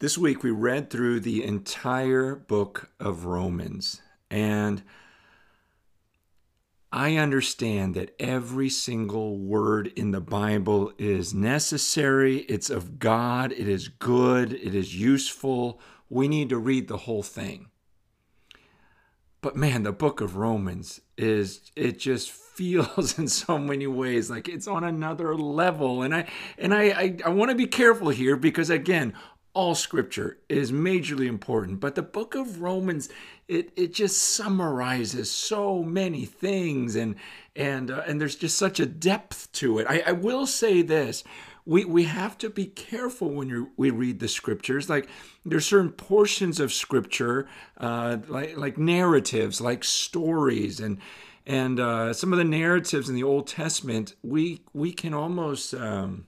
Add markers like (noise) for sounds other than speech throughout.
This week we read through the entire book of Romans, and I understand that every single word in the Bible is necessary, it's of God, it is good, it is useful. We need to read the whole thing. But man, the book of Romans is, it just (laughs) feels in so many ways like it's on another level. And I, and I, I, I want to be careful here because again, all scripture is majorly important, but the book of Romans it it just summarizes so many things and and uh, and there's just such a depth to it. I, I will say this. We, we have to be careful when you we read the scriptures. Like there's certain portions of scripture, uh, like like narratives, like stories, and and uh, some of the narratives in the Old Testament, we we can almost um,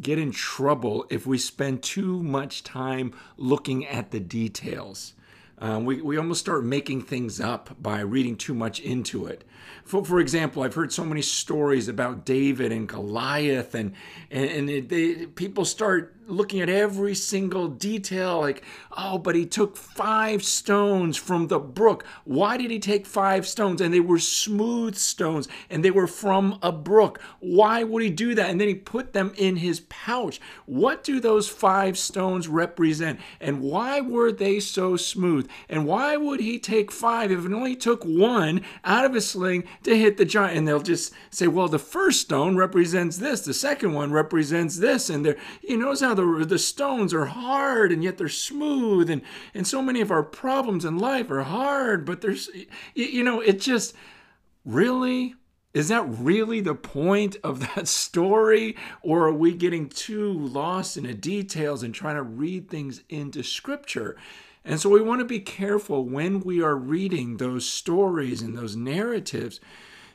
get in trouble if we spend too much time looking at the details. Um, we, we almost start making things up by reading too much into it. For, for example, I've heard so many stories about David and Goliath, and, and, it, they, people start looking at every single detail like oh but he took five stones from the brook. Why did he take five stones? And they were smooth stones and they were from a brook. Why would he do that? And then he put them in his pouch. What do those five stones represent? And why were they so smooth? And why would he take five if it only took one out of his sling to hit the giant? And they'll just say well the first stone represents this. The second one represents this. And there you notice how the, the stones are hard and yet they're smooth and, and so many of our problems in life are hard but there's you know it just really is that really the point of (laughs) that story? Or are we getting too lost in the details and trying to read things into scripture? And so we want to be careful when we are reading those stories and those narratives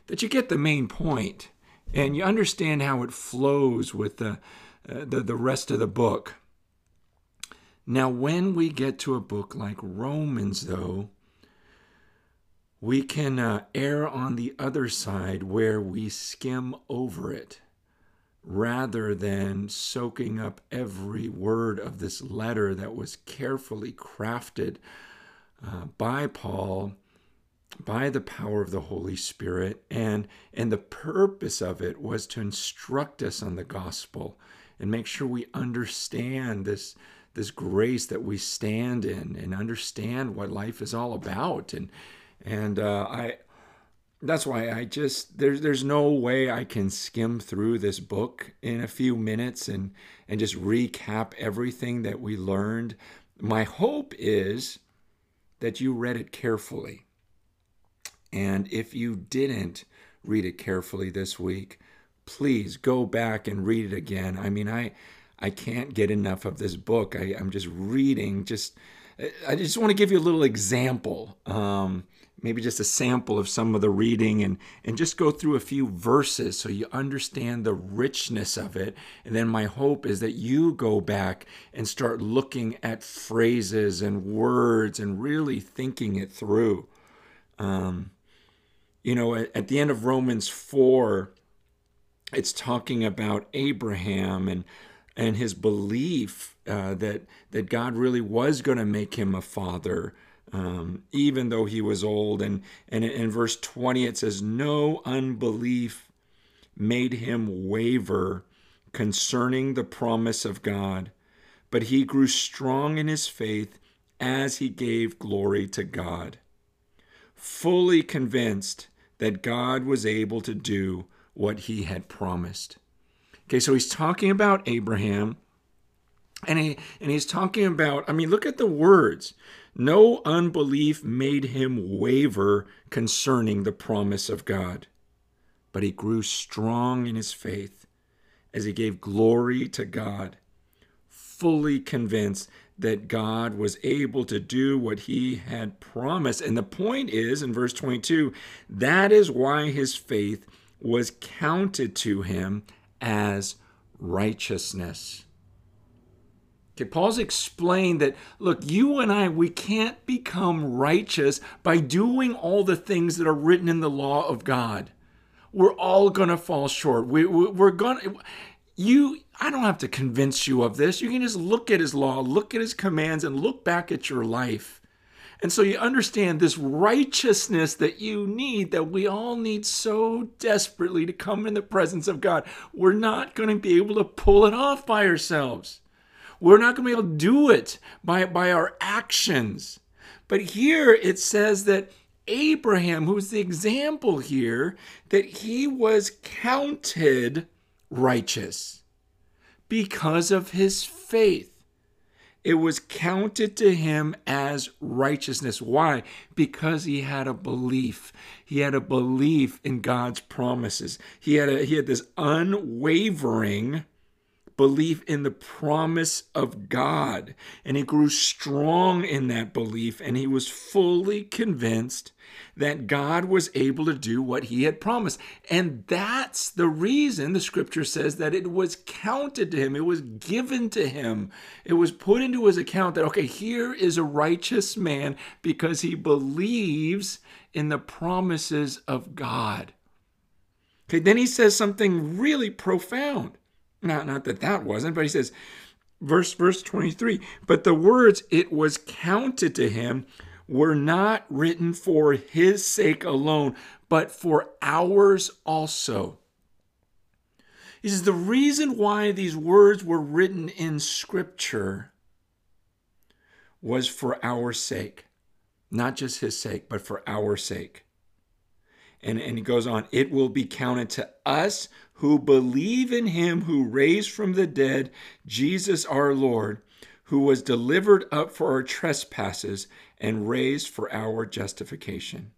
that you get the main point and you understand how it flows with the uh, the, the rest of the book. Now, when we get to a book like Romans, though, we can uh, err on the other side where we skim over it rather than soaking up every word of this letter that was carefully crafted uh, by Paul by the power of the Holy Spirit and and the purpose of it was to instruct us on the gospel and make sure we understand this this grace that we stand in and understand what life is all about and and uh, I that's why I just there's there's no way I can skim through this book in a few minutes and and just recap everything that we learned. My hope is that you read it carefully. And if you didn't read it carefully this week, please go back and read it again. I mean, I I can't get enough of this book. I, I'm just reading. Just I just want to give you a little example. Um, maybe just a sample of some of the reading and and just go through a few verses so you understand the richness of it and then my hope is that you go back and start looking at phrases and words and really thinking it through um, you know at, the end of romans 4 it's talking about Abraham and and his belief uh, that that God really was going to make him a father, um, even though he was old. And and in verse twenty it says, "No unbelief made him waver concerning the promise of God, but he grew strong in his faith as he gave glory to God, fully convinced that God was able to do." What he had promised. Okay, so he's talking about Abraham and he and he's talking about I mean look at the words. No unbelief made him waver concerning the promise of God, but he grew strong in his faith as he gave glory to God, fully convinced that God was able to do what he had promised. And the point is in verse 22, that is why his faith was counted to him as righteousness. Okay, Paul's explained that, look, you and I, we can't become righteous by doing all the things that are written in the law of God. We're all going to fall short. We, we, we're going to, you I don't have to convince you of this. You can just look at his law, look at his commands and look back at your life. And so you understand this righteousness that you need, that we all need so desperately to come in the presence of God. We're not going to be able to pull it off by ourselves. We're not going to be able to do it by, by our actions. But here it says that Abraham, who's the example here, that he was counted righteous because of his faith. It was counted to him as righteousness. Why? Because he had a belief. He had a belief in God's promises. He had a, he had this unwavering belief in the promise of God. And he grew strong in that belief, and he was fully convinced that God was able to do what he had promised. And that's the reason the scripture says that it was counted to him, it was given to him, it was put into his account that, okay, here is a righteous man because he believes in the promises of God. Okay, then he says something really profound. Not, not that that wasn't, but he says, verse verse 23 but the words it was counted to him were not written for his sake alone but for ours also. He says the reason why these words were written in scripture was for our sake not just his sake but for our sake and, and he goes on, it will be counted to us who believe in him who raised from the dead Jesus our Lord, who was delivered up for our trespasses and raised for our justification.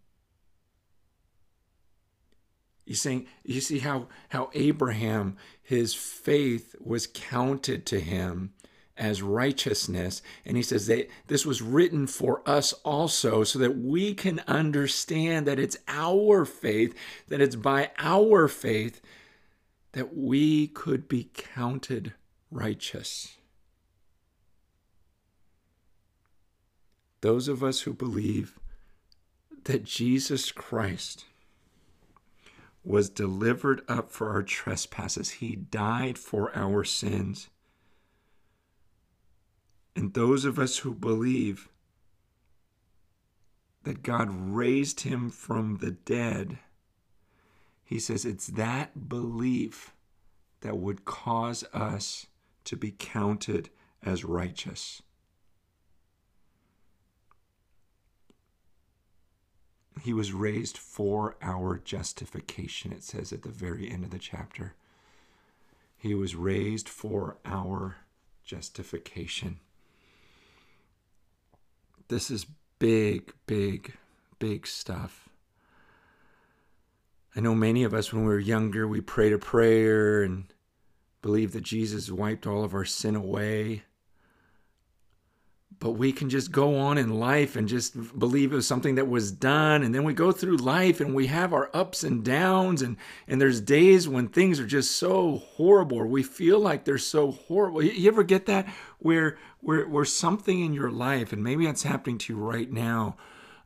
You saying you see how how Abraham his faith was counted to him as righteousness. And he says that this was written for us also so that we can understand that it's our faith, that it's by our faith that we could be counted righteous. Those of us who believe that Jesus Christ was delivered up for our trespasses, He died for our sins and those of us who believe that God raised him from the dead, he says it's that belief that would cause us to be counted as righteous. He was raised for our justification, it says at the very end of the chapter. He was raised for our justification. This is big, big, big stuff. I know many of us, when we were younger, we prayed a prayer and believed that Jesus wiped all of our sin away but we can just go on in life and just believe it was something that was done. And then we go through life and we have our ups and downs. And and there's days when things are just so horrible or we feel like they're so horrible. You ever get that? Where where where something in your life and maybe it's happening to you right now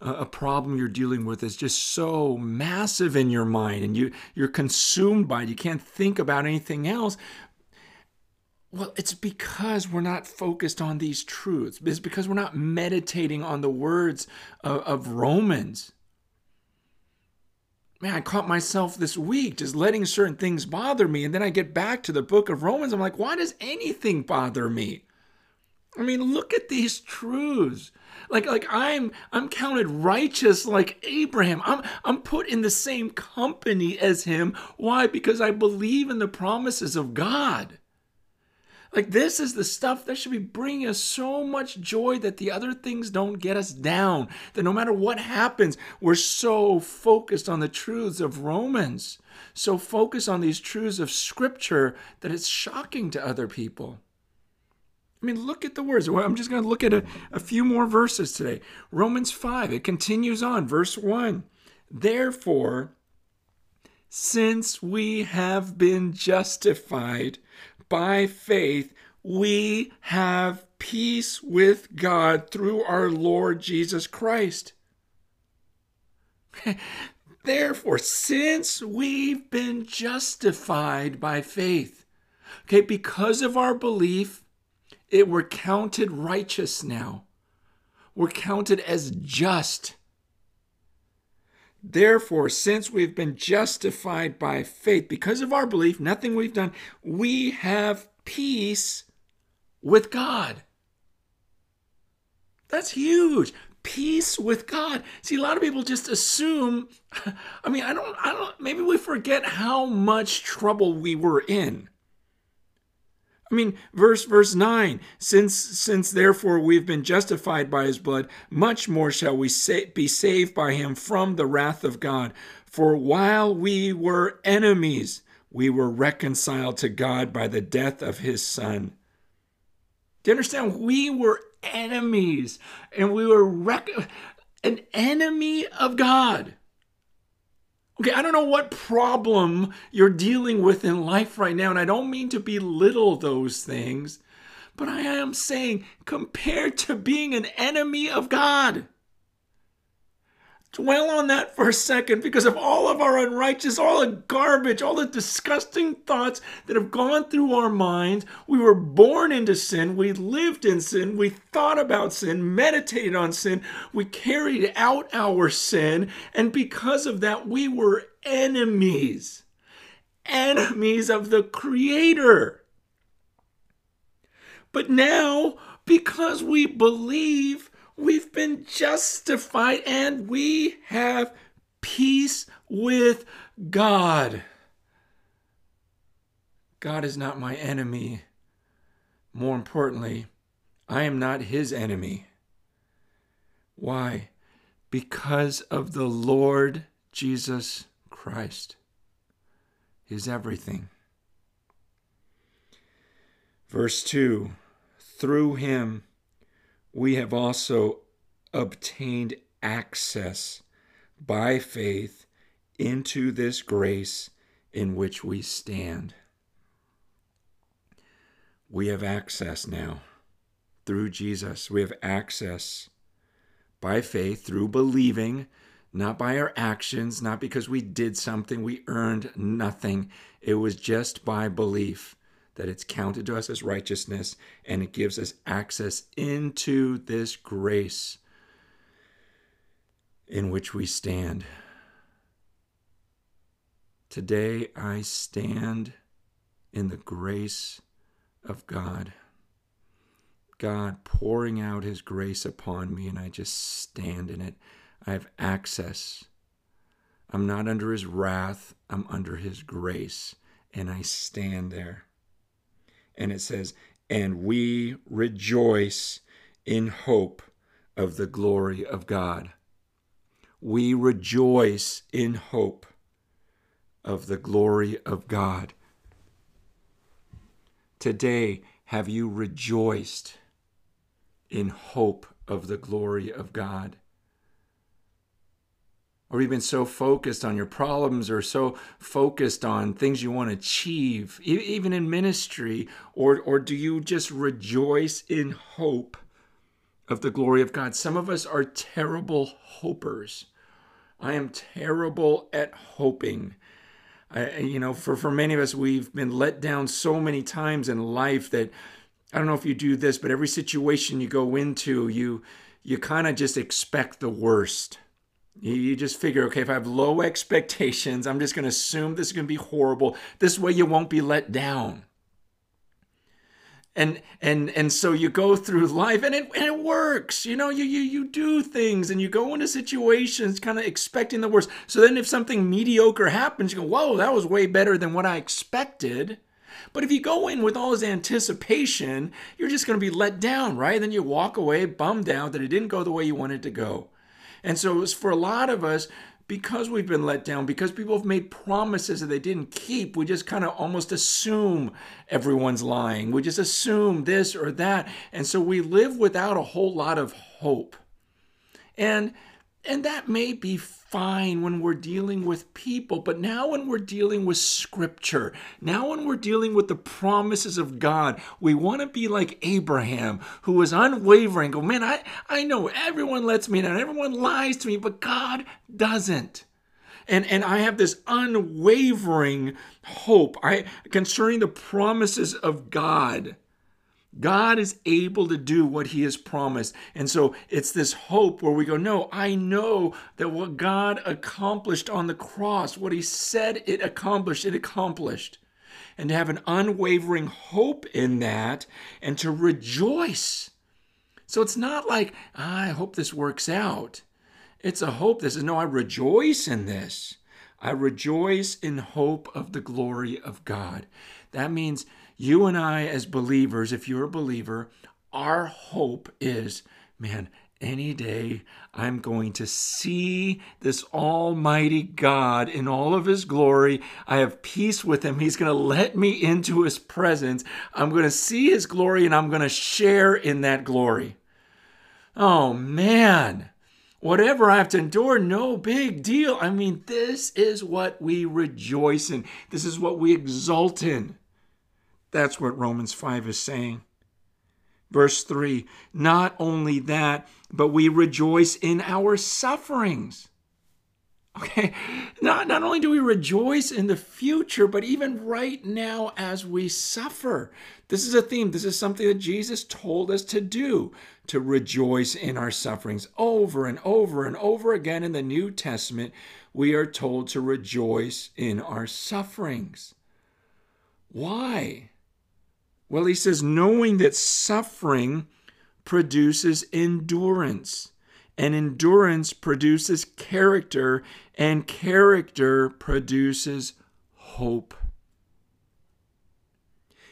a problem you're dealing with is just so massive in your mind and you you're consumed by it. You can't think about anything else well, it's because we're not focused on these truths. It's because we're not meditating on the words of, of, Romans. Man, I caught myself this week just letting certain things bother me. And then I get back to the book of Romans. I'm like, why does anything bother me? I mean, look at these truths. Like, like I'm I'm counted righteous like Abraham. I'm I'm put in the same company as him. Why? Because I believe in the promises of God. Like, this is the stuff that should be bringing us so much joy that the other things don't get us down. That no matter what happens, we're so focused on the truths of Romans, so focused on these truths of Scripture that it's shocking to other people. I mean, look at the words. I'm just going to look at a, a few more verses today. Romans 5, it continues on, verse 1. Therefore, since we have been justified by faith, we have peace with God through our Lord Jesus Christ. (laughs) Therefore, since we've been justified by faith, Okay, because of our belief, it we're counted righteous now. We're counted as just. Therefore, since we've been justified by faith, because of our belief, nothing we've done, we have peace with God. That's huge. Peace with God. See, a lot of people just assume, (laughs) I mean, I don't, I don't, maybe we forget how much trouble we were in. I mean, verse verse 9, since since therefore we've been justified by his blood, much more shall we sa- be saved by him from the wrath of God. For while we were enemies, we were reconciled to God by the death of his son. Do you understand? We were enemies and we were rec- an enemy of God. Okay, I don't know what problem you're dealing with in life right now, and I don't mean to belittle those things, but I am saying compared to being an enemy of God, dwell on that for a second because of all of our unrighteous, all the garbage, all the disgusting thoughts that have gone through our minds. We were born into sin. We lived in sin. We thought about sin, meditated on sin. We carried out our sin. And because of that, we were enemies, enemies of the Creator. But now, because we believe, We've been justified and we have peace with God. God is not my enemy. More importantly, I am not his enemy. Why? Because of the Lord Jesus Christ. Is everything. Verse 2 Through him we have also obtained access by faith into this grace in which we stand. We have access now through Jesus. We have access by faith through believing, not by our actions, not because we did something, we earned nothing. It was just by belief that it's counted to us as righteousness and it gives us access into this grace in which we stand. Today I stand in the grace of God. God pouring out his grace upon me, and I just stand in it. I have access. I'm not under his wrath, I'm under his grace, and I stand there and it says, And we rejoice in hope of the glory of God. We rejoice in hope of the glory of God. Today, have you rejoiced in hope of the glory of God? Or been so focused on your problems or so focused on things you want to achieve, even in ministry? Or, or do you just rejoice in hope of the glory of God? Some of us are terrible hopers. I am terrible at hoping. I, you know, for, for many of us, we've been let down so many times in life that I don't know if you do this, but every situation you go into, you you kind of just expect the worst you just figure, okay, if I have low expectations, I'm just going to assume this is going to be horrible. This way you won't be let down. And and and so you go through life and it and it works. You know, you you you do things and you go into situations kind of expecting the worst. So then if something mediocre happens, you go, "Whoa, that was way better than what I expected." But if you go in with all this anticipation, you're just going to be let down, right? Then you walk away bummed out that it didn't go the way you wanted to go. And so for a lot of us, because we've been let down, because people have made promises that they didn't keep, we just kind of almost assume everyone's lying. We just assume this or that. And so we live without a whole lot of hope. And and that may be fine when we're dealing with people, but now when we're dealing with scripture, now when we're dealing with the promises of God, we want to be like Abraham, who was unwavering. Go, man, I, I know everyone lets me down, everyone lies to me, but God doesn't. And, and I have this unwavering hope I, concerning the promises of God. God is able to do what he has promised. And so it's this hope where we go, No, I know that what God accomplished on the cross, what he said it accomplished, it accomplished. And to have an unwavering hope in that and to rejoice. So it's not like, ah, I hope this works out. It's a hope. This is no, I rejoice in this. I rejoice in hope of the glory of God. That means you and I, as believers, if you're a believer, our hope is, man, any day I'm going to see this Almighty God in all of His glory. I have peace with Him. He's going to let me into His presence. I'm going to see His glory and I'm going to share in that glory. Oh, man. Whatever I have to endure, no big deal. I mean, this is what we rejoice in. This is what we exult in. That's what Romans 5 is saying. Verse 3 Not only that, but we rejoice in our sufferings. Okay, (laughs) not, not only do we rejoice in the future, but even right now as we suffer. This is a theme. This is something that Jesus told us to do to rejoice in our sufferings. Over and over and over again in the New Testament, we are told to rejoice in our sufferings. Why? Well, he says, knowing that suffering produces endurance, and endurance produces character, and character produces hope.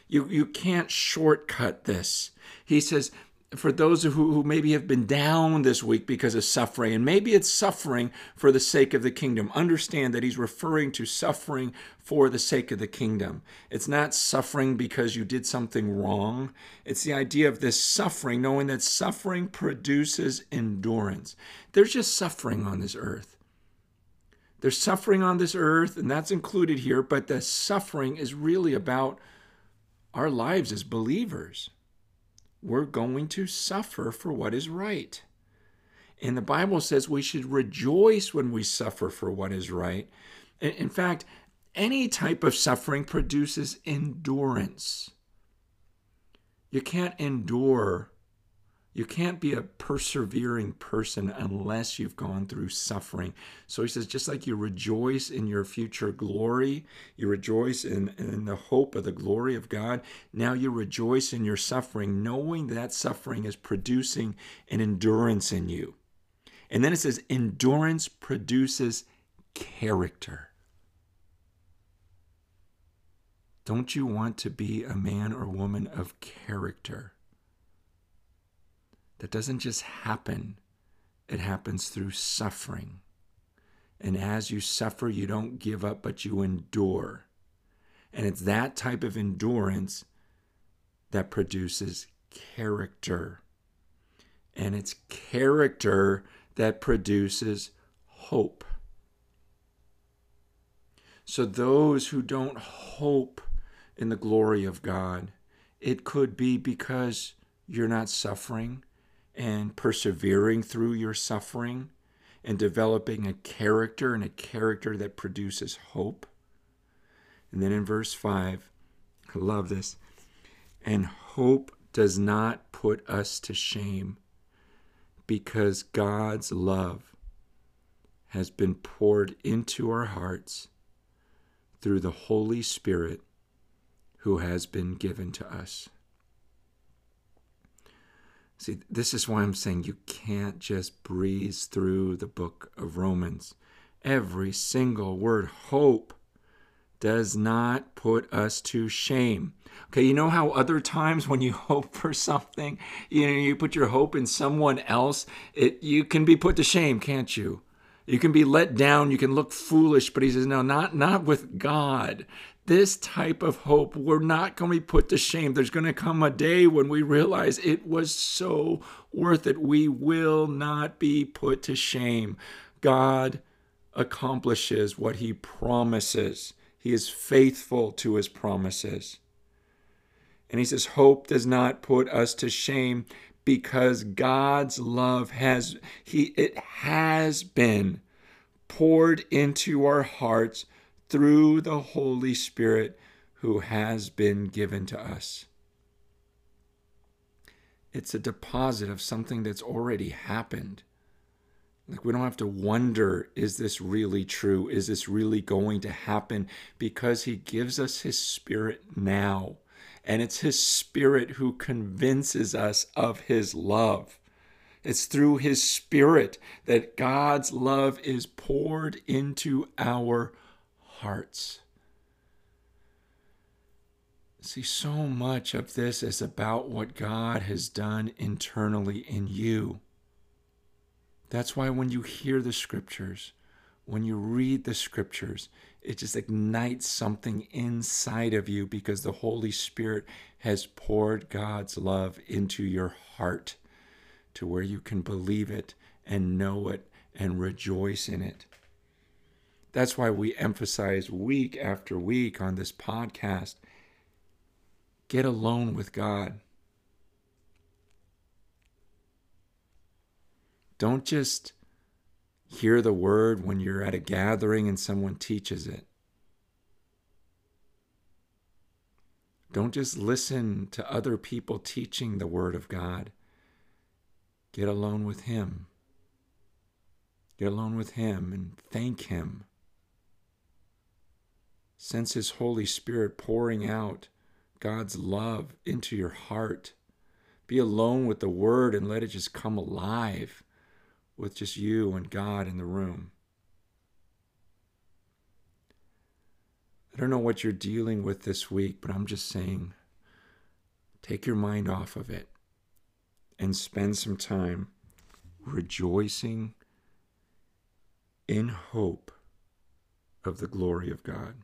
You, you can't shortcut this. He says, for those who, who maybe have been down this week because of suffering, and maybe it's suffering for the sake of the kingdom, understand that he's referring to suffering for the sake of the kingdom. It's not suffering because you did something wrong. It's the idea of this suffering, knowing that suffering produces endurance. There's just suffering on this earth. There's suffering on this earth, and that's included here, but the suffering is really about our lives as believers we're going to suffer for what is right. And the Bible says we should rejoice when we suffer for what is right. In fact, any type of suffering produces endurance. You can't endure you can't be a persevering person unless you've gone through suffering. So he says, just like you rejoice in your future glory, you rejoice in, in the hope of the glory of God, now you rejoice in your suffering, knowing that suffering is producing an endurance in you. And then it says, endurance produces character. Don't you want to be a man or woman of character? That doesn't just happen, it happens through suffering. And as you suffer, you don't give up, but you endure. And it's that type of endurance that produces character. And it's character that produces hope. So, those who don't hope in the glory of God, it could be because you're not suffering and persevering through your suffering and developing a character and a character that produces hope. And then in verse 5, I love this. And hope does not put us to shame because God's love has been poured into our hearts through the Holy Spirit who has been given to us. See, this is why I'm saying you can't just breeze through the book of Romans. Every single word, hope, does not put us to shame. Okay, you know how other times when you (laughs) hope for something, you know, you put your hope in someone else, it you can be put to shame, can't you? You can be let down, you can look foolish, but he says, no, not not with God this type of hope, we're not going to be put to shame. There's going to come a day when we realize it was so worth it. We will not be put to shame. God accomplishes what he promises, he is faithful to his promises. And he says, Hope does not put us to shame because God's love has, he, it has been poured into our hearts through the Holy Spirit who has been given to us. It's a deposit of something that's already happened. Like, we don't have to wonder, is this really true? Is this really going to happen? Because He gives us His Spirit now. And it's His Spirit who convinces us of His love. It's through His Spirit that God's love is poured into our hearts. See, so much of this is about what God has done internally in you. That's why when you hear the scriptures, when you read the scriptures, it just ignites something inside of you because the Holy Spirit has poured God's love into your heart to where you can believe it and know it and rejoice in it. That's why we emphasize week after week on this podcast get alone with God. Don't just hear the word when you're at a gathering and someone teaches it. Don't just listen to other people teaching the word of God. Get alone with Him. Get alone with Him and thank Him. Sense His Holy Spirit pouring out God's love into your heart. Be alone with the Word and let it just come alive with just you and God in the room. I don't know what you're dealing with this week, but I'm just saying take your mind off of it and spend some time rejoicing in hope of the glory of God.